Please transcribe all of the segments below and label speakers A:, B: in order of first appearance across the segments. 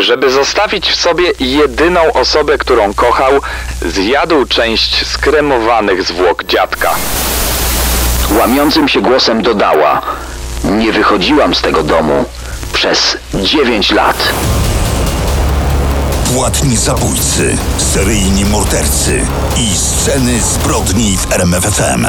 A: Żeby zostawić w sobie jedyną osobę, którą kochał, zjadł część skremowanych zwłok dziadka.
B: Łamiącym się głosem dodała: Nie wychodziłam z tego domu przez 9 lat.
C: Płatni zabójcy, seryjni mordercy i sceny zbrodni w RMFFM.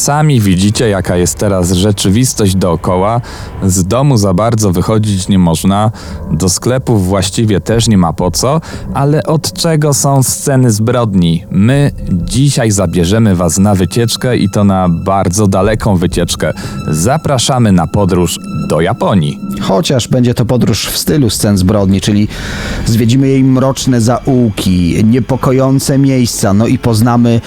D: Sami widzicie, jaka jest teraz rzeczywistość dookoła. Z domu za bardzo wychodzić nie można, do sklepów właściwie też nie ma po co, ale od czego są sceny zbrodni? My dzisiaj zabierzemy Was na wycieczkę i to na bardzo daleką wycieczkę. Zapraszamy na podróż do Japonii.
E: Chociaż będzie to podróż w stylu scen zbrodni, czyli zwiedzimy jej mroczne zaułki, niepokojące miejsca, no i poznamy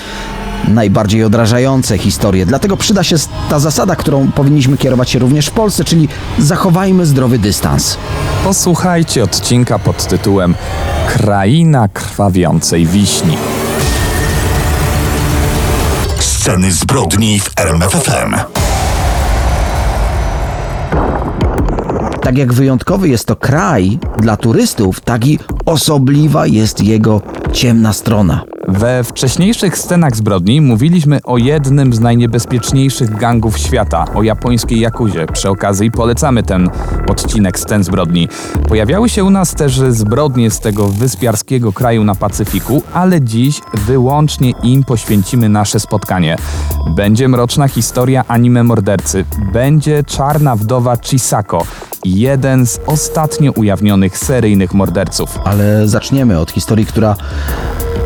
E: najbardziej odrażające historie. Dlatego przyda się ta zasada, którą powinniśmy kierować się również w Polsce, czyli zachowajmy zdrowy dystans.
D: Posłuchajcie odcinka pod tytułem Kraina krwawiącej wiśni.
C: Sceny zbrodni w RMFFM.
E: Tak jak wyjątkowy jest to kraj dla turystów, tak i osobliwa jest jego ciemna strona.
D: We wcześniejszych scenach zbrodni mówiliśmy o jednym z najniebezpieczniejszych gangów świata, o japońskiej Jakuzie. Przy okazji polecamy ten odcinek scen zbrodni. Pojawiały się u nas też zbrodnie z tego wyspiarskiego kraju na Pacyfiku, ale dziś wyłącznie im poświęcimy nasze spotkanie. Będzie mroczna historia anime mordercy, będzie czarna wdowa Chisako, jeden z ostatnio ujawnionych seryjnych morderców.
E: Ale zaczniemy od historii, która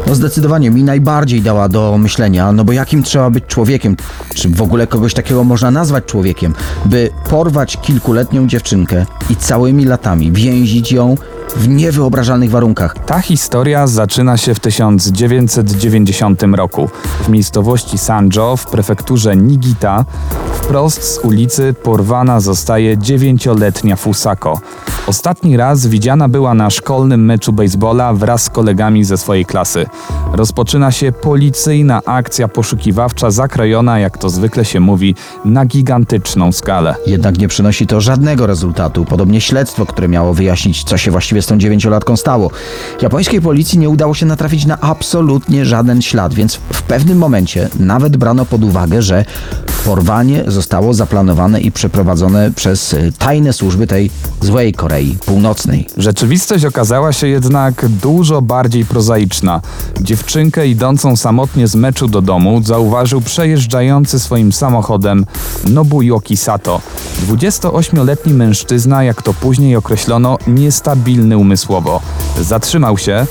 E: no zdecydowanie mi najbardziej dała do myślenia, no bo jakim trzeba być człowiekiem, czy w ogóle kogoś takiego można nazwać człowiekiem, by porwać kilkuletnią dziewczynkę i całymi latami więzić ją w niewyobrażalnych warunkach.
D: Ta historia zaczyna się w 1990 roku w miejscowości Sanjo w prefekturze Nigita. Wprost z ulicy porwana zostaje dziewięcioletnia Fusako. Ostatni raz widziana była na szkolnym meczu baseballa wraz z kolegami ze swojej klasy. Rozpoczyna się policyjna akcja poszukiwawcza zakrojona, jak to zwykle się mówi, na gigantyczną skalę.
E: Jednak nie przynosi to żadnego rezultatu. Podobnie śledztwo, które miało wyjaśnić, co się właściwie z tą dziewięciolatką stało. Japońskiej policji nie udało się natrafić na absolutnie żaden ślad, więc w pewnym momencie nawet brano pod uwagę, że porwanie zostało zaplanowane i przeprowadzone przez tajne służby tej złej Korei Północnej.
D: Rzeczywistość okazała się jednak dużo bardziej prozaiczna. Dziewczynkę idącą samotnie z meczu do domu zauważył przejeżdżający swoim samochodem Nobuyuki Sato. 28-letni mężczyzna, jak to później określono, niestabilny umysłowo. Zatrzymał się,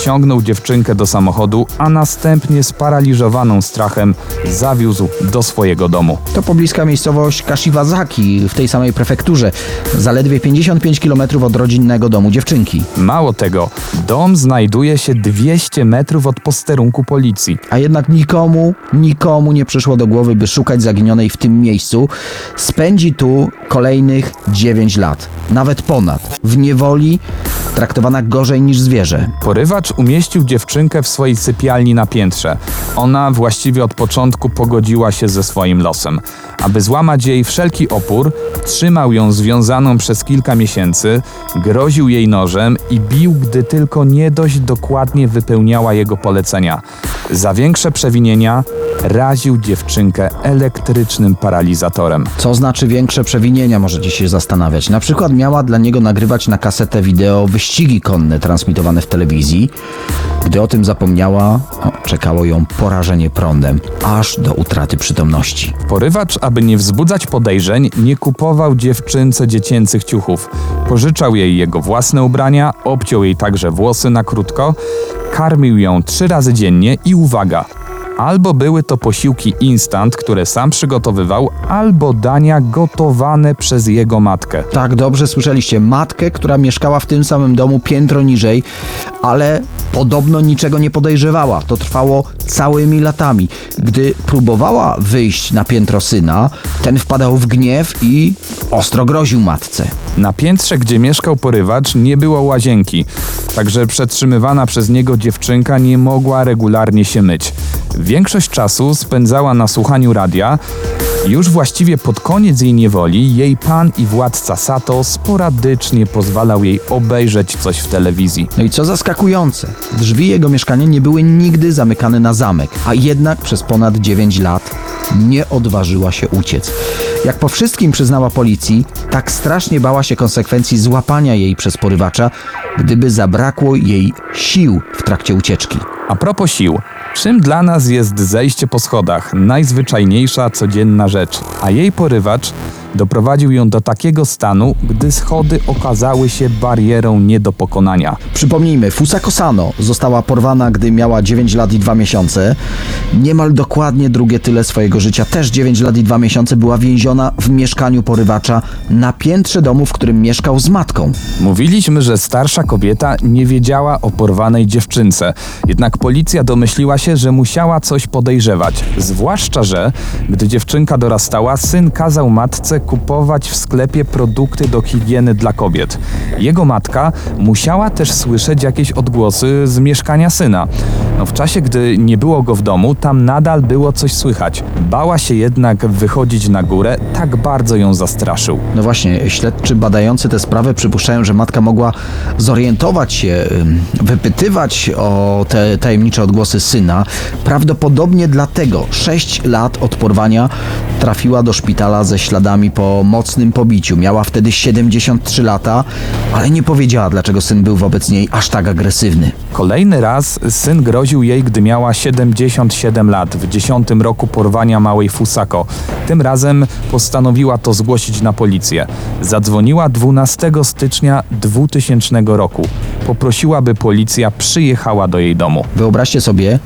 D: wciągnął dziewczynkę do samochodu, a następnie sparaliżowaną strachem zawiózł do swojego domu.
E: To pobliska miejscowość Kashiwazaki w tej samej prefekturze, zaledwie 55 km od rodzinnego domu dziewczynki.
D: Mało tego, dom znajduje się 200 metrów od posterunku policji.
E: A jednak nikomu, nikomu nie przyszło do głowy, by szukać zaginionej w tym miejscu. Spędzi tu kolejnych 9 lat, nawet ponad. W niewoli, traktowana gorzej niż zwierzę.
D: Porywacz umieścił dziewczynkę w swojej sypialni na piętrze. Ona właściwie od początku pogodziła się ze swoim losem. Aby złamać jej wszelki opór, trzymał ją związaną przez kilka miesięcy, groził jej nożem i bił, gdy tylko nie dość dokładnie wypełniała jego polecenia. Za większe przewinienia raził dziewczynkę elektrycznym paralizatorem.
E: Co znaczy większe przewinienia, możecie się zastanawiać. Na przykład miała dla niego nagrywać na kasetę wideo wyścigi konne transmitowane w telewizji. Gdy o tym zapomniała, czekało ją porażenie prądem, aż do utraty przytomności.
D: Porywacz, aby nie wzbudzać podejrzeń, nie kupował dziewczynce dziecięcych ciuchów. Pożyczał jej jego własne ubrania, obciął jej także włosy na krótko, karmił ją trzy razy dziennie i uwaga, Albo były to posiłki instant, które sam przygotowywał, albo dania gotowane przez jego matkę.
E: Tak, dobrze słyszeliście. Matkę, która mieszkała w tym samym domu piętro niżej, ale podobno niczego nie podejrzewała. To trwało całymi latami. Gdy próbowała wyjść na piętro syna, ten wpadał w gniew i ostro groził matce.
D: Na piętrze, gdzie mieszkał porywacz, nie było łazienki, także przetrzymywana przez niego dziewczynka nie mogła regularnie się myć. Większość czasu spędzała na słuchaniu radia. Już właściwie pod koniec jej niewoli, jej pan i władca Sato sporadycznie pozwalał jej obejrzeć coś w telewizji.
E: No i co zaskakujące, drzwi jego mieszkania nie były nigdy zamykane na zamek, a jednak przez ponad 9 lat nie odważyła się uciec. Jak po wszystkim przyznała policji, tak strasznie bała się konsekwencji złapania jej przez porywacza, gdyby zabrakło jej sił w trakcie ucieczki.
D: A propos sił, czym dla nas jest zejście po schodach? Najzwyczajniejsza codzienna rzecz, a jej porywacz doprowadził ją do takiego stanu, gdy schody okazały się barierą nie do pokonania.
E: Przypomnijmy, Fusako Sano została porwana, gdy miała 9 lat i 2 miesiące. Niemal dokładnie drugie tyle swojego życia, też 9 lat i 2 miesiące, była więziona w mieszkaniu porywacza na piętrze domu, w którym mieszkał z matką.
D: Mówiliśmy, że starsza kobieta nie wiedziała o porwanej dziewczynce, jednak policja domyśliła się, że musiała coś podejrzewać. Zwłaszcza, że gdy dziewczynka dorastała, syn kazał matce kupować w sklepie produkty do higieny dla kobiet. Jego matka musiała też słyszeć jakieś odgłosy z mieszkania syna. No, w czasie, gdy nie było go w domu, tam nadal było coś słychać. Bała się jednak wychodzić na górę, tak bardzo ją zastraszył.
E: No właśnie, śledczy badający tę sprawę przypuszczają, że matka mogła zorientować się, wypytywać o te tajemnicze odgłosy syna. Prawdopodobnie dlatego 6 lat od porwania trafiła do szpitala ze śladami po mocnym pobiciu. Miała wtedy 73 lata, ale nie powiedziała, dlaczego syn był wobec niej aż tak agresywny.
D: Kolejny raz syn groził jej, gdy miała 77 lat, w 10 roku porwania małej Fusako. Tym razem postanowiła to zgłosić na policję. Zadzwoniła 12 stycznia 2000 roku. Poprosiła, by policja przyjechała do jej domu.
E: Wyobraźcie sobie,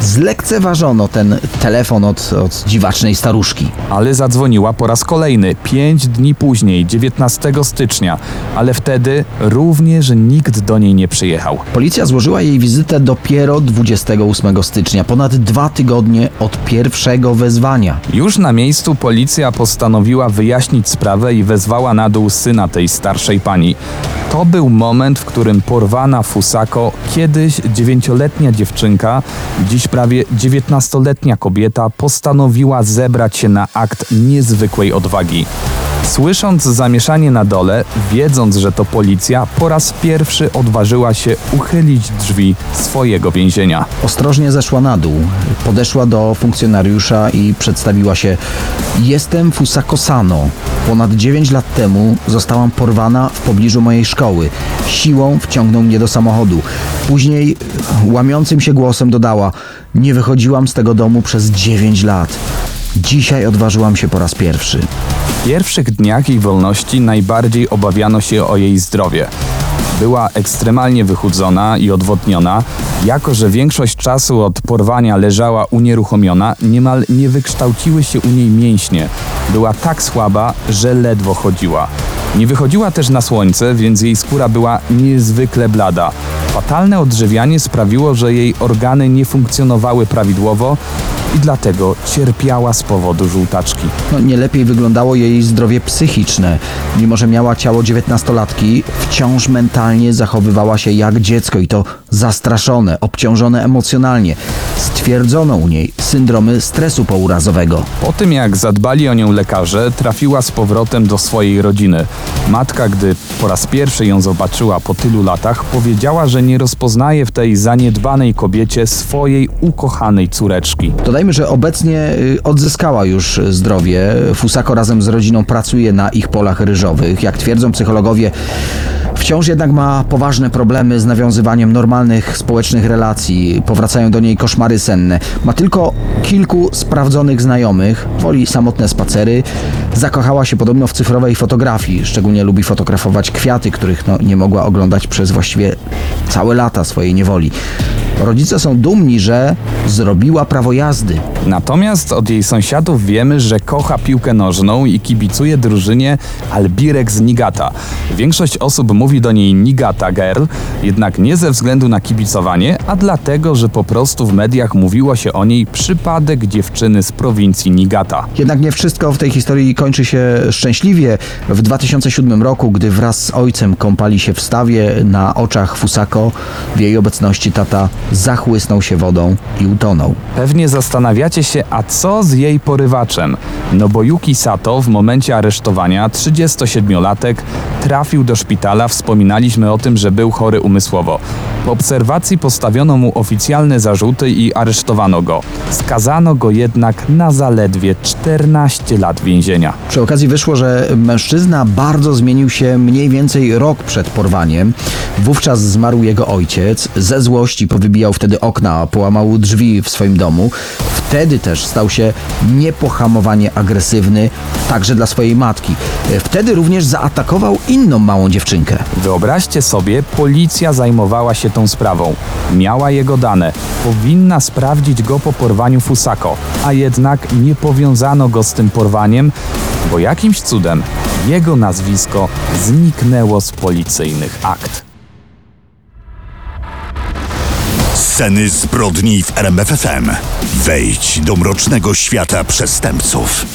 E: zlekceważono ten telefon od, od dziwacznej staruszki.
D: Ale zadzwoniła po raz kolejny, 5 dni później, 19 stycznia, ale wtedy również nikt do niej nie przyjechał.
E: Policja złożyła jej wizytę dopiero 28 stycznia, ponad dwa tygodnie od pierwszego wezwania.
D: Już na miejscu policja postanowiła wyjaśnić sprawę i wezwała na dół syna tej starszej pani. To był moment, w którym porwana Fusako, kiedyś dziewięcioletnia dziewczynka, dziś prawie dziewiętnastoletnia kobieta, postanowiła zebrać się na akt niezwykłej odwagi. Słysząc zamieszanie na dole, wiedząc, że to policja, po raz pierwszy odważyła się uchylić drzwi swojego więzienia.
E: Ostrożnie zeszła na dół, podeszła do funkcjonariusza i przedstawiła się: Jestem Fusako Sano. Ponad 9 lat temu zostałam porwana w pobliżu mojej szkoły. Siłą wciągnął mnie do samochodu. Później łamiącym się głosem dodała: Nie wychodziłam z tego domu przez 9 lat. Dzisiaj odważyłam się po raz pierwszy.
D: W pierwszych dniach jej wolności najbardziej obawiano się o jej zdrowie. Była ekstremalnie wychudzona i odwodniona, jako że większość czasu od porwania leżała unieruchomiona, niemal nie wykształciły się u niej mięśnie. Była tak słaba, że ledwo chodziła. Nie wychodziła też na słońce, więc jej skóra była niezwykle blada. Fatalne odżywianie sprawiło, że jej organy nie funkcjonowały prawidłowo i dlatego cierpiała z powodu żółtaczki.
E: No, nie lepiej wyglądało jej zdrowie psychiczne. Mimo, że miała ciało dziewiętnastolatki, wciąż mentalnie zachowywała się jak dziecko i to zastraszone, obciążone emocjonalnie. Stwierdzono u niej syndromy stresu pourazowego.
D: Po tym jak zadbali o nią lekarze, trafiła z powrotem do swojej rodziny. Matka, gdy po raz pierwszy ją zobaczyła po tylu latach, powiedziała, że nie rozpoznaje w tej zaniedbanej kobiecie swojej ukochanej córeczki.
E: Dodajmy, że obecnie y, odzyskała już zdrowie. Fusako razem z rodziną pracuje na ich polach ryżowych. Jak twierdzą psychologowie, wciąż jednak ma poważne problemy z nawiązywaniem normalnych społecznych relacji. Powracają do niej koszmary senne. Ma tylko kilku sprawdzonych znajomych, woli samotne spacery. Zakochała się podobno w cyfrowej fotografii. Szczególnie lubi fotografować kwiaty, których no, nie mogła oglądać przez właściwie całe lata swojej niewoli. Rodzice są dumni, że zrobiła prawo jazdy.
D: Natomiast od jej sąsiadów wiemy, że kocha piłkę nożną i kibicuje drużynie Albirek z Nigata. Większość osób mówi do niej Nigata Girl, jednak nie ze względu na kibicowanie, a dlatego, że po prostu w mediach mówiło się o niej przypadek dziewczyny z prowincji Nigata.
E: Jednak nie wszystko w tej historii kończy się szczęśliwie. W 2007 roku, gdy wraz z ojcem kąpali się w stawie na oczach Fusako, w jej obecności tata zachłysnął się wodą i utonął.
D: Pewnie zastanawiacie się, a co z jej porywaczem? No bo Yuki Sato w momencie aresztowania, 37-latek, trafił do szpitala, wspominaliśmy o tym, że był chory umysłowo. Po obserwacji postawiono mu oficjalne zarzuty i aresztowano go. Skazano go jednak na zaledwie 14 lat więzienia.
E: Przy okazji wyszło, że mężczyzna bardzo zmienił się mniej więcej rok przed porwaniem. Wówczas zmarł jego ojciec. Ze złości powybijał wtedy okna, połamał drzwi w swoim domu. Wtedy też stał się niepohamowanie agresywny, także dla swojej matki. Wtedy również zaatakował inną małą dziewczynkę.
D: Wyobraźcie sobie, policja zajmowała się tą sprawą. Miała jego dane. Powinna sprawdzić go po porwaniu Fusako, a jednak nie powiązano go z tym porwaniem, bo jakimś cudem jego nazwisko zniknęło z policyjnych akt.
C: Sceny zbrodni w RMFFM. Wejdź do mrocznego świata przestępców.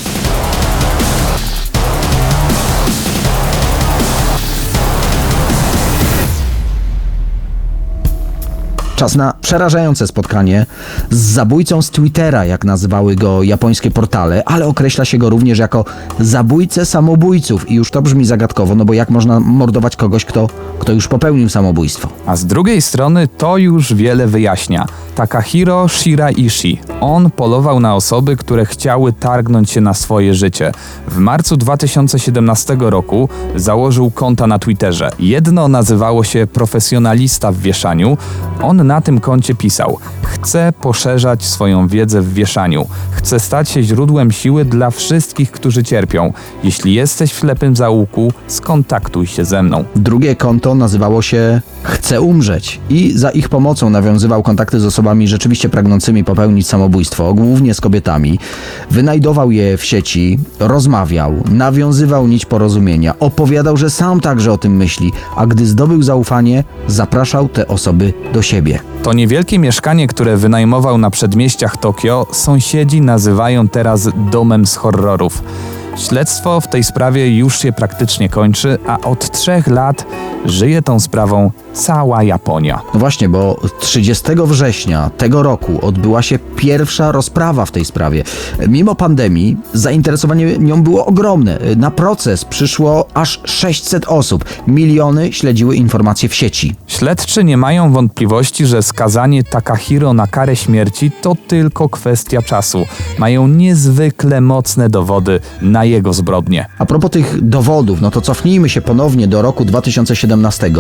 E: Czas na przerażające spotkanie z zabójcą z Twittera, jak nazywały go japońskie portale, ale określa się go również jako zabójcę samobójców. I już to brzmi zagadkowo, no bo jak można mordować kogoś, kto, kto już popełnił samobójstwo?
D: A z drugiej strony to już wiele wyjaśnia. Takahiro Shiraishi. On polował na osoby, które chciały targnąć się na swoje życie. W marcu 2017 roku założył konta na Twitterze. Jedno nazywało się profesjonalista w wieszaniu. On na tym koncie pisał: Chcę poszerzać swoją wiedzę w wieszaniu. Chcę stać się źródłem siły dla wszystkich, którzy cierpią. Jeśli jesteś w ślepym zaułku, skontaktuj się ze mną.
E: Drugie konto nazywało się Chcę umrzeć i za ich pomocą nawiązywał kontakty z osobami rzeczywiście pragnącymi popełnić samobójstwo, głównie z kobietami. Wynajdował je w sieci, rozmawiał, nawiązywał nić porozumienia, opowiadał, że sam także o tym myśli, a gdy zdobył zaufanie, zapraszał te osoby do siebie.
D: To niewielkie mieszkanie, które wynajmował na przedmieściach Tokio, sąsiedzi nazywają teraz domem z horrorów. Śledztwo w tej sprawie już się praktycznie kończy, a od trzech lat żyje tą sprawą cała Japonia.
E: No właśnie, bo 30 września tego roku odbyła się pierwsza rozprawa w tej sprawie. Mimo pandemii zainteresowanie nią było ogromne. Na proces przyszło aż 600 osób. Miliony śledziły informacje w sieci.
D: Śledczy nie mają wątpliwości, że skazanie Takahiro na karę śmierci to tylko kwestia czasu. Mają niezwykle mocne dowody na jego zbrodnie.
E: A propos tych dowodów, no to cofnijmy się ponownie do roku 2017.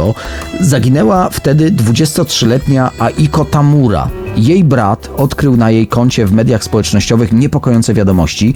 E: Zaginęła wtedy 23-letnia Aiko Tamura. Jej brat odkrył na jej koncie w mediach społecznościowych niepokojące wiadomości.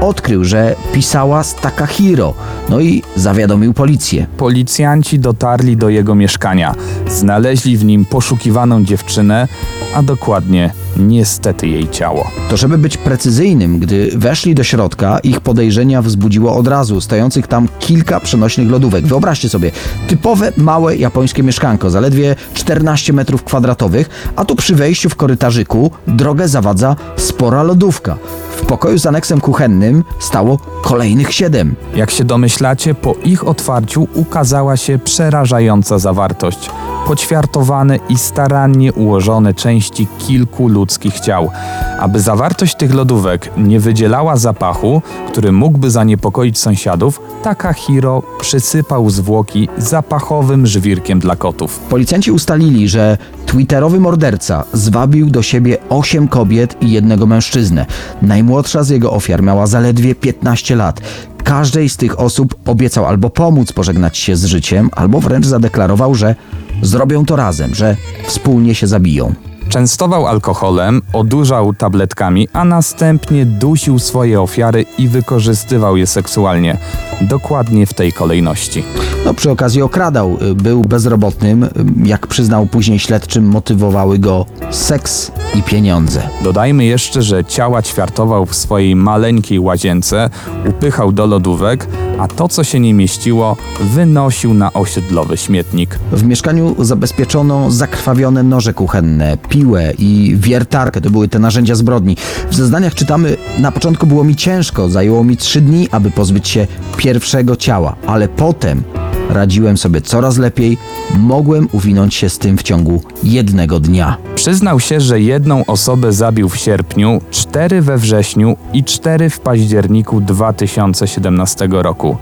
E: Odkrył, że pisała z Takahiro, no i zawiadomił policję.
D: Policjanci dotarli do jego mieszkania. Znaleźli w nim poszukiwaną dziewczynę, a dokładnie niestety jej ciało.
E: To żeby być precyzyjnym, gdy weszli do środka, ich podejrzenia wzbudziło od razu stojących tam kilka przenośnych lodówek. Wyobraźcie sobie, typowe małe japońskie mieszkanko, zaledwie 14 metrów kwadratowych, a tu przy wejściu w korytarzyku drogę zawadza spora lodówka. W pokoju z aneksem kuchennym stało kolejnych siedem.
D: Jak się domyślacie, po ich otwarciu ukazała się przerażająca zawartość. Poćwiartowane i starannie ułożone części kilku ludzkich ciał. Aby zawartość tych lodówek nie wydzielała zapachu, który mógłby zaniepokoić sąsiadów, Takahiro przysypał zwłoki zapachowym żwirkiem dla kotów.
E: Policjanci ustalili, że twitterowy morderca zwabił do siebie 8 kobiet i jednego mężczyznę. Najmłodsza z jego ofiar miała zaledwie 15 lat. Każdej z tych osób obiecał albo pomóc pożegnać się z życiem, albo wręcz zadeklarował, że zrobią to razem, że wspólnie się zabiją.
D: Częstował alkoholem, odurzał tabletkami, a następnie dusił swoje ofiary i wykorzystywał je seksualnie. Dokładnie w tej kolejności.
E: No, przy okazji okradał. Był bezrobotnym. Jak przyznał później śledczym, motywowały go seks i pieniądze.
D: Dodajmy jeszcze, że ciała ćwiartował w swojej maleńkiej łazience, upychał do lodówek, a to, co się nie mieściło, wynosił na osiedlowy śmietnik.
E: W mieszkaniu zabezpieczono zakrwawione noże kuchenne, piłę i wiertarkę. To były te narzędzia zbrodni. W zeznaniach czytamy, na początku było mi ciężko, zajęło mi trzy dni, aby pozbyć się pierwszego ciała, ale potem radziłem sobie coraz lepiej, mogłem uwinąć się z tym w ciągu jednego dnia.
D: Przyznał się, że jedną osobę zabił w sierpniu, cztery we wrześniu i cztery w październiku 2017 roku.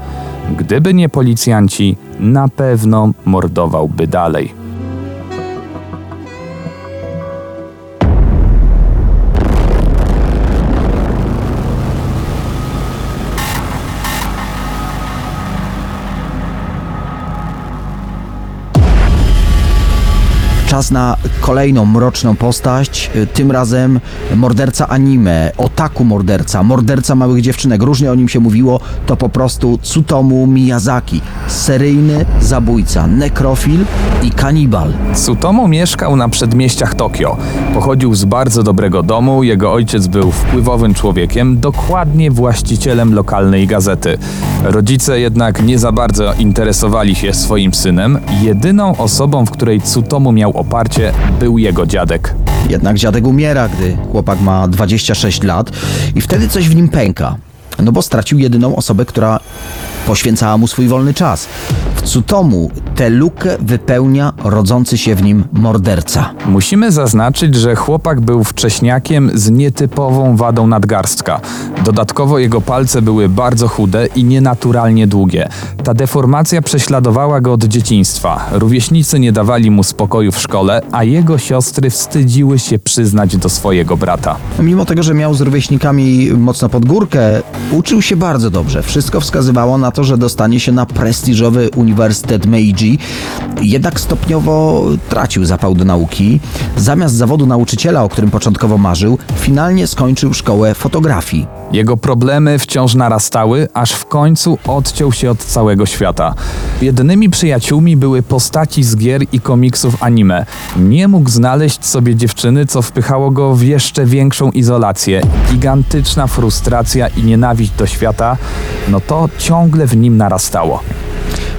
D: Gdyby nie policjanci, na pewno mordowałby dalej.
E: Czas na kolejną mroczną postać, y, tym razem morderca anime, otaku morderca, morderca małych dziewczynek. Różnie o nim się mówiło, to po prostu Tsutomu Miyazaki, seryjny zabójca, nekrofil i kanibal.
D: Tsutomu mieszkał na przedmieściach Tokio. Pochodził z bardzo dobrego domu, jego ojciec był wpływowym człowiekiem, dokładnie właścicielem lokalnej gazety. Rodzice jednak nie za bardzo interesowali się swoim synem. Jedyną osobą, w której Tsutomu miał oparcie, był jego dziadek.
E: Jednak dziadek umiera, gdy chłopak ma 26 lat i wtedy coś w nim pęka. No bo stracił jedyną osobę, która poświęcała mu swój wolny czas. W Tsutomu tę lukę wypełnia rodzący się w nim morderca.
D: Musimy zaznaczyć, że chłopak był wcześniakiem z nietypową wadą nadgarstka. Dodatkowo jego palce były bardzo chude i nienaturalnie długie. Ta deformacja prześladowała go od dzieciństwa. Rówieśnicy nie dawali mu spokoju w szkole, a jego siostry wstydziły się przyznać do swojego brata.
E: Mimo tego, że miał z rówieśnikami mocno pod górkę, uczył się bardzo dobrze. Wszystko wskazywało na to, że dostanie się na prestiżowy Uniwersytet Meiji. Jednak stopniowo tracił zapał do nauki. Zamiast zawodu nauczyciela, o którym początkowo marzył, finalnie skończył szkołę fotografii.
D: Jego problemy wciąż narastały, aż w końcu odciął się od całego świata. Jedynymi przyjaciółmi były postaci z gier i komiksów anime. Nie mógł znaleźć sobie dziewczyny, co wpychało go w jeszcze większą izolację. Gigantyczna frustracja i nienawiść do świata, no to ciągle w nim narastało.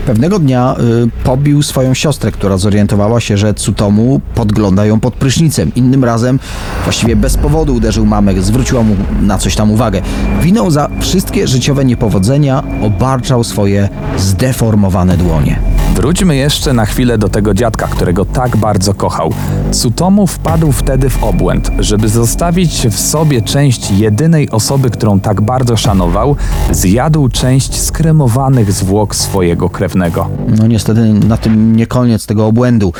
E: Pewnego dnia y, pobił swoją siostrę, która zorientowała się, że Tsutomu podgląda ją pod prysznicem. Innym razem, właściwie bez powodu, uderzył mamę, zwróciła mu na coś tam uwagę. Winą za wszystkie życiowe niepowodzenia obarczał swoje zdeformowane dłonie.
D: Wróćmy jeszcze na chwilę do tego dziadka, którego tak bardzo kochał. Tsutomu wpadł wtedy w obłęd. Żeby zostawić w sobie część jedynej osoby, którą tak bardzo szanował, zjadł część skremowanych zwłok swojego krewnego.
E: No niestety na tym nie koniec tego obłędu.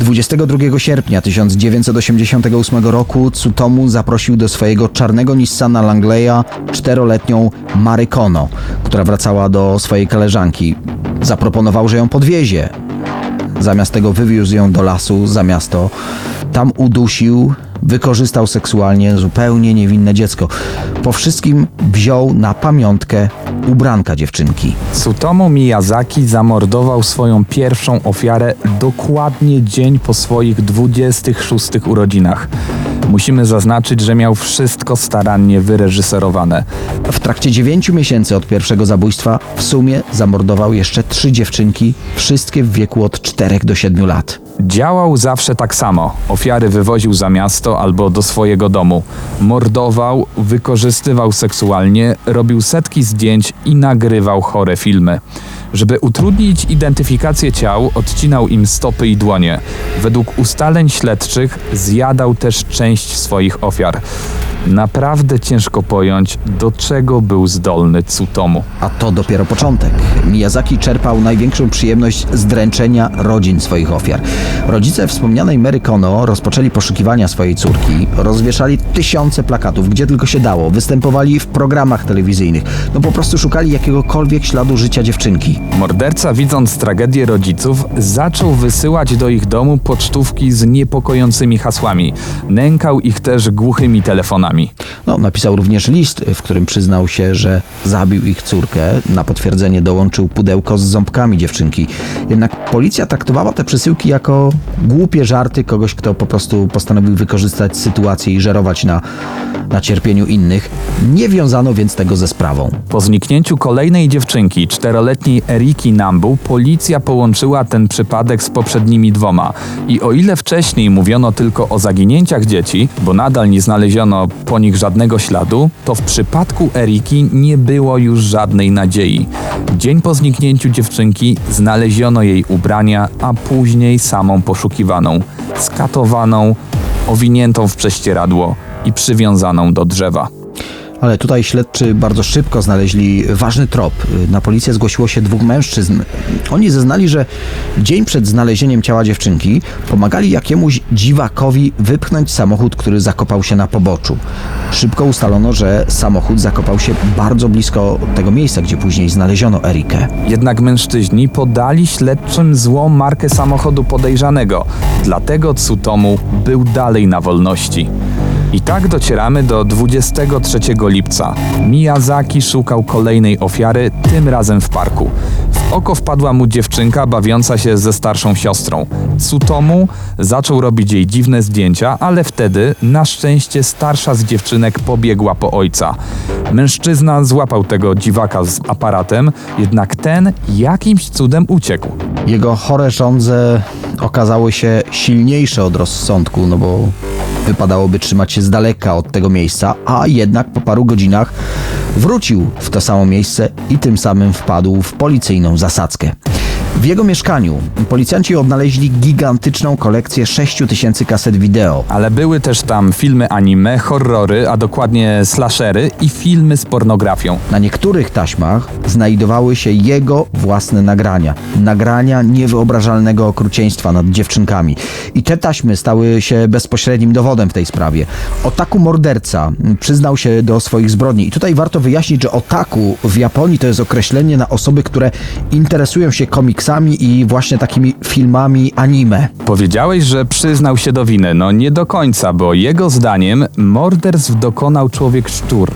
E: 22 sierpnia 1988 roku Tsutomu zaprosił do swojego czarnego Nissana Langleya czteroletnią Mary Kono, która wracała do swojej koleżanki. Zaproponował, że ją podwiezie. Zamiast tego wywiózł ją do lasu za miasto. Tam udusił, wykorzystał seksualnie zupełnie niewinne dziecko. Po wszystkim wziął na pamiątkę ubranka dziewczynki.
D: Tsutomu Miyazaki zamordował swoją pierwszą ofiarę dokładnie dzień po swoich 26 urodzinach. Musimy zaznaczyć, że miał wszystko starannie wyreżyserowane.
E: W trakcie 9 miesięcy od pierwszego zabójstwa w sumie zamordował jeszcze trzy dziewczynki, wszystkie w wieku od 4 do 7 lat.
D: Działał zawsze tak samo. Ofiary wywoził za miasto albo do swojego domu. Mordował, wykorzystywał seksualnie, robił setki zdjęć i nagrywał chore filmy. Żeby utrudnić identyfikację ciał, odcinał im stopy i dłonie. Według ustaleń śledczych zjadał też część swoich ofiar. Naprawdę ciężko pojąć, do czego był zdolny Tsutomu.
E: A to dopiero początek. Miyazaki czerpał największą przyjemność z dręczenia rodzin swoich ofiar. Rodzice wspomnianej Mary Kono rozpoczęli poszukiwania swojej córki, rozwieszali tysiące plakatów, gdzie tylko się dało, występowali w programach telewizyjnych, no po prostu szukali jakiegokolwiek śladu życia dziewczynki.
D: Morderca, widząc tragedię rodziców, zaczął wysyłać do ich domu pocztówki z niepokojącymi hasłami. Nękał ich też głuchymi telefonami.
E: No, napisał również list, w którym przyznał się, że zabił ich córkę. Na potwierdzenie dołączył pudełko z ząbkami dziewczynki. Jednak policja traktowała te przesyłki jako głupie żarty kogoś, kto po prostu postanowił wykorzystać sytuację i żerować na, na cierpieniu innych. Nie wiązano więc tego ze sprawą.
D: Po zniknięciu kolejnej dziewczynki, czteroletniej Eriki Nambu, policja połączyła ten przypadek z poprzednimi dwoma. I o ile wcześniej mówiono tylko o zaginięciach dzieci, bo nadal nie znaleziono po nich żadnego śladu, to w przypadku Eriki nie było już żadnej nadziei. Dzień po zniknięciu dziewczynki znaleziono jej ubrania, a później samą poszukiwaną, skatowaną, owiniętą w prześcieradło i przywiązaną do drzewa.
E: Ale tutaj śledczy bardzo szybko znaleźli ważny trop. Na policję zgłosiło się dwóch mężczyzn. Oni zeznali, że dzień przed znalezieniem ciała dziewczynki pomagali jakiemuś dziwakowi wypchnąć samochód, który zakopał się na poboczu. Szybko ustalono, że samochód zakopał się bardzo blisko tego miejsca, gdzie później znaleziono Erikę.
D: Jednak mężczyźni podali śledczym złą markę samochodu podejrzanego, dlatego Tsutomu był dalej na wolności. I tak docieramy do 23 lipca. Miyazaki szukał kolejnej ofiary, tym razem w parku. W oko wpadła mu dziewczynka bawiąca się ze starszą siostrą. Tsutomu zaczął robić jej dziwne zdjęcia, ale wtedy na szczęście starsza z dziewczynek pobiegła po ojca. Mężczyzna złapał tego dziwaka z aparatem, jednak ten jakimś cudem uciekł.
E: Jego chore żądze okazały się silniejsze od rozsądku, no bo wypadałoby trzymać się z daleka od tego miejsca, a jednak po paru godzinach wrócił w to samo miejsce i tym samym wpadł w policyjną zasadzkę. W jego mieszkaniu policjanci odnaleźli gigantyczną kolekcję 6000 kaset wideo.
D: Ale były też tam filmy anime, horrory, a dokładnie slashery i filmy z pornografią.
E: Na niektórych taśmach znajdowały się jego własne nagrania. Nagrania niewyobrażalnego okrucieństwa nad dziewczynkami. I te taśmy stały się bezpośrednim dowodem w tej sprawie. Otaku morderca przyznał się do swoich zbrodni. I tutaj warto wyjaśnić, że otaku w Japonii to jest określenie na osoby, które interesują się komiksami i właśnie takimi filmami anime.
D: Powiedziałeś, że przyznał się do winy. No nie do końca, bo jego zdaniem morderstw dokonał człowiek szczur.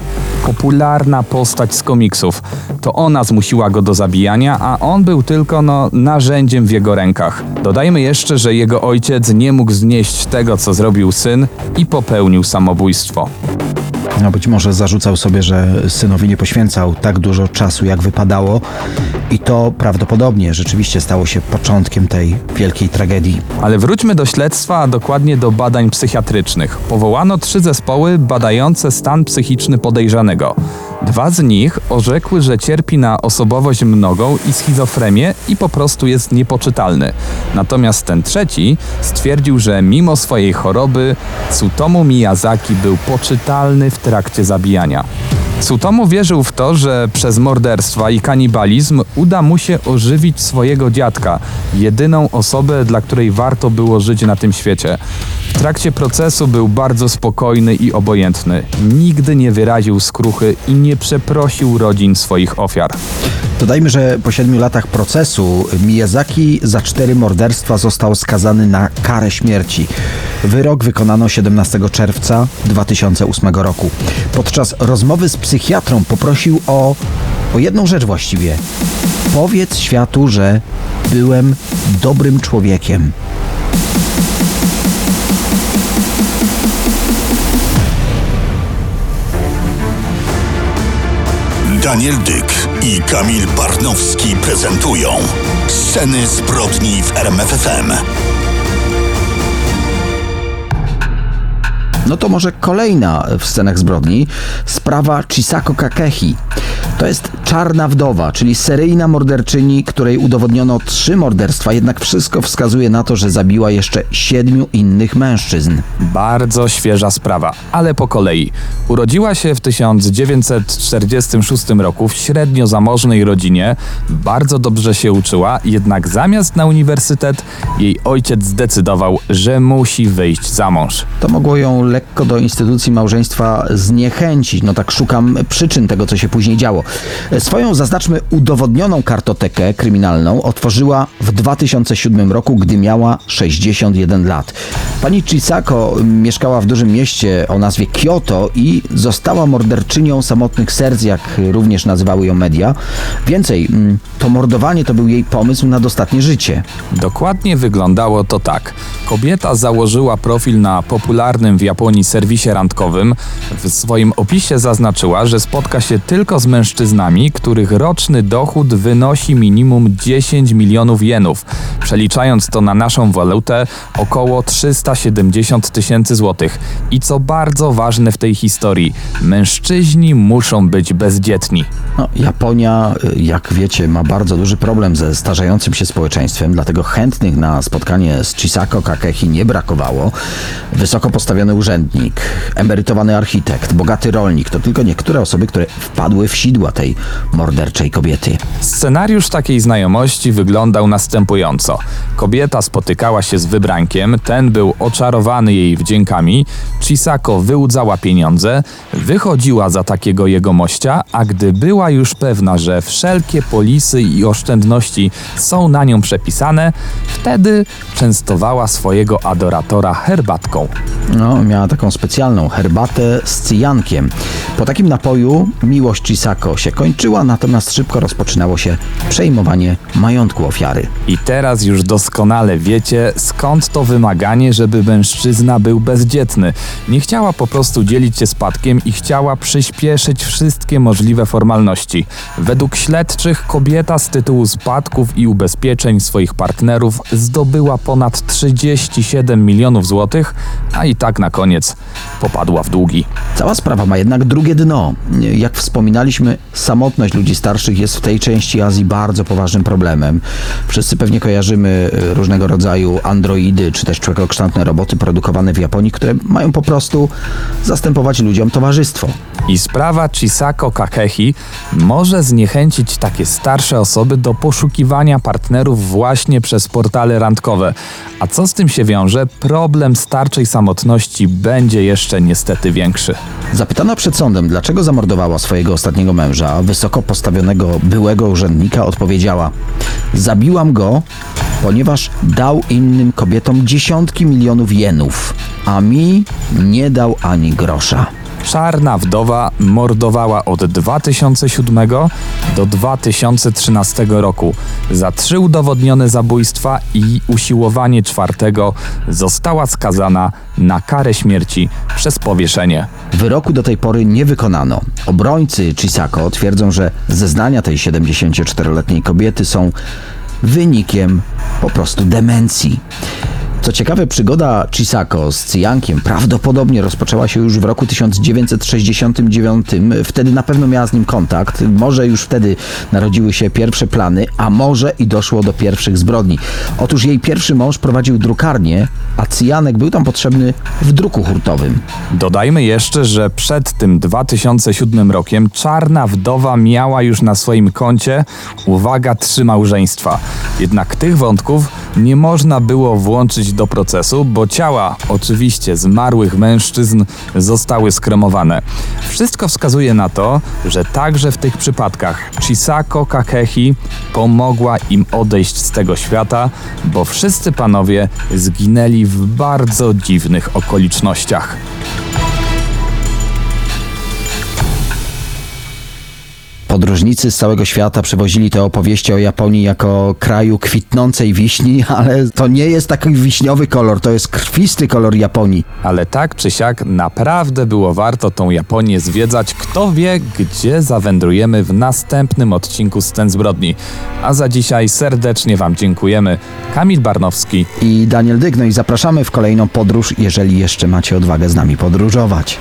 D: Popularna postać z komiksów. To ona zmusiła go do zabijania, a on był tylko no, narzędziem w jego rękach. Dodajmy jeszcze, że jego ojciec nie mógł znieść tego, co zrobił syn i popełnił samobójstwo.
E: No być może zarzucał sobie, że synowi nie poświęcał tak dużo czasu, jak wypadało, i to prawdopodobnie rzeczywiście stało się początkiem tej wielkiej tragedii.
D: Ale wróćmy do śledztwa, a dokładnie do badań psychiatrycznych. Powołano trzy zespoły badające stan psychiczny podejrzanego. Dwa z nich orzekły, że cierpi na osobowość mnogą i schizofrenię i po prostu jest niepoczytalny. Natomiast ten trzeci stwierdził, że mimo swojej choroby Tsutomu Miyazaki był poczytalny w trakcie zabijania. Tsutomu wierzył w to, że przez morderstwa i kanibalizm uda mu się ożywić swojego dziadka, jedyną osobę, dla której warto było żyć na tym świecie. W trakcie procesu był bardzo spokojny i obojętny. Nigdy nie wyraził skruchy i nie przeprosił rodzin swoich ofiar.
E: Dodajmy, że po siedmiu latach procesu Miyazaki za cztery morderstwa został skazany na karę śmierci. Wyrok wykonano 17 czerwca 2008 roku. Podczas rozmowy z psychiatrą poprosił o, o jedną rzecz właściwie. Powiedz światu, że byłem dobrym człowiekiem.
C: Daniel Dyk i Kamil Barnowski prezentują Sceny zbrodni w RMFFM.
E: No to może kolejna w scenach zbrodni sprawa Chisako Kakehi. To jest Czarna Wdowa, czyli seryjna morderczyni, której udowodniono trzy morderstwa, jednak wszystko wskazuje na to, że zabiła jeszcze siedmiu innych mężczyzn.
D: Bardzo świeża sprawa, ale po kolei. Urodziła się w 1946 roku w średnio zamożnej rodzinie, bardzo dobrze się uczyła, jednak zamiast na uniwersytet, jej ojciec zdecydował, że musi wyjść za mąż.
E: To mogło ją lekko do instytucji małżeństwa zniechęcić. No tak szukam przyczyn tego, co się później działo. Swoją, zaznaczmy, udowodnioną kartotekę kryminalną otworzyła w 2007 roku, gdy miała 61 lat. Pani Chisako mieszkała w dużym mieście o nazwie Kyoto i została morderczynią samotnych serc, jak również nazywały ją media. Więcej, mm, to mordowanie to był jej pomysł na dostatnie życie.
D: Dokładnie wyglądało to tak. Kobieta założyła profil na popularnym w Japonii serwisie randkowym. W swoim opisie zaznaczyła, że spotka się tylko z mężczyznami, których roczny dochód wynosi minimum 10 milionów jenów. Przeliczając to na naszą walutę, około 370 tysięcy złotych. I co bardzo ważne w tej historii, mężczyźni muszą być bezdzietni.
E: No, Japonia, y, jak wiecie, ma bardzo duży problem ze starzejącym się społeczeństwem, dlatego chętnych na spotkanie z Chisako Kakehi nie brakowało. Wysoko postawiony urzędnik, emerytowany architekt, bogaty rolnik to tylko niektóre osoby, które wpadły w sidła tej morderczej kobiety.
D: Scenariusz takiej znajomości wyglądał następująco. Kobieta spotykała się z wybrankiem, ten był oczarowany jej wdziękami, Chisako wyłudzała pieniądze, wychodziła za takiego jegomościa, a gdy była już pewna, że wszelkie polisy i oszczędności są na nią przepisane, wtedy częstowała swojego adoratora herbatką.
E: No, miała taką specjalną herbatę z cyjankiem. Po takim napoju miłość Chisako się kończyła, natomiast szybko rozpoczynało się przejmowanie majątku ofiary.
D: I teraz już doskonale wiecie, skąd to wymaganie, żeby mężczyzna był bezdzietny. Nie chciała po prostu dzielić się spadkiem i chciała przyspieszyć wszystkie możliwe formalności. Według śledczych kobieta z tytułu spadków i ubezpieczeń swoich partnerów zdobyła ponad 37 milionów złotych, a i tak na koniec popadła w długi.
E: Cała sprawa ma jednak drugie dno. Jak wspominaliśmy, samotność ludzi starszych jest w tej części Azji bardzo poważnym problemem. Wszyscy pewnie kojarzymy e, różnego rodzaju androidy czy też człowiekokształtne roboty produkowane w Japonii, które mają po prostu zastępować ludziom towarzystwo.
D: I sprawa Chisako Kakehi może zniechęcić takie starsze osoby do poszukiwania partnerów właśnie przez portale randkowe. A co z tym się wiąże? Problem starczej samotności będzie jeszcze niestety większy.
E: Zapytana przed sądem, dlaczego zamordowała swojego ostatniego męża, wysoko postawionego byłego urzędnika odpowiedziała: Zabiłam go, ponieważ dał innym kobietom dziesiątki milionów jenów, a mi nie dał ani grosza.
D: Czarna wdowa mordowała od 2007 do 2013 roku. Za trzy udowodnione zabójstwa i usiłowanie czwartego została skazana na karę śmierci przez powieszenie.
E: Wyroku do tej pory nie wykonano. Obrońcy Chisako twierdzą, że zeznania tej 74-letniej kobiety są wynikiem po prostu demencji. Co ciekawe, przygoda Chisako z Cyjankiem prawdopodobnie rozpoczęła się już w roku 1969. Wtedy na pewno miała z nim kontakt. Może już wtedy narodziły się pierwsze plany, a może i doszło do pierwszych zbrodni. Otóż jej pierwszy mąż prowadził drukarnię, a Cyjanek był tam potrzebny w druku hurtowym.
D: Dodajmy jeszcze, że przed tym 2007 rokiem Czarna Wdowa miała już na swoim koncie, uwaga, trzy małżeństwa. Jednak tych wątków nie można było włączyć do procesu, bo ciała, oczywiście zmarłych mężczyzn, zostały skremowane. Wszystko wskazuje na to, że także w tych przypadkach Chisako Kakehi pomogła im odejść z tego świata, bo wszyscy panowie zginęli w bardzo dziwnych okolicznościach.
E: Podróżnicy z całego świata przywozili te opowieści o Japonii jako kraju kwitnącej wiśni, ale to nie jest taki wiśniowy kolor, to jest krwisty kolor Japonii.
D: Ale tak czy siak naprawdę było warto tą Japonię zwiedzać. Kto wie, gdzie zawędrujemy w następnym odcinku Scen Zbrodni. A za dzisiaj serdecznie Wam dziękujemy. Kamil Barnowski.
E: I Daniel Dyk, no i zapraszamy w kolejną podróż, jeżeli jeszcze macie odwagę z nami podróżować.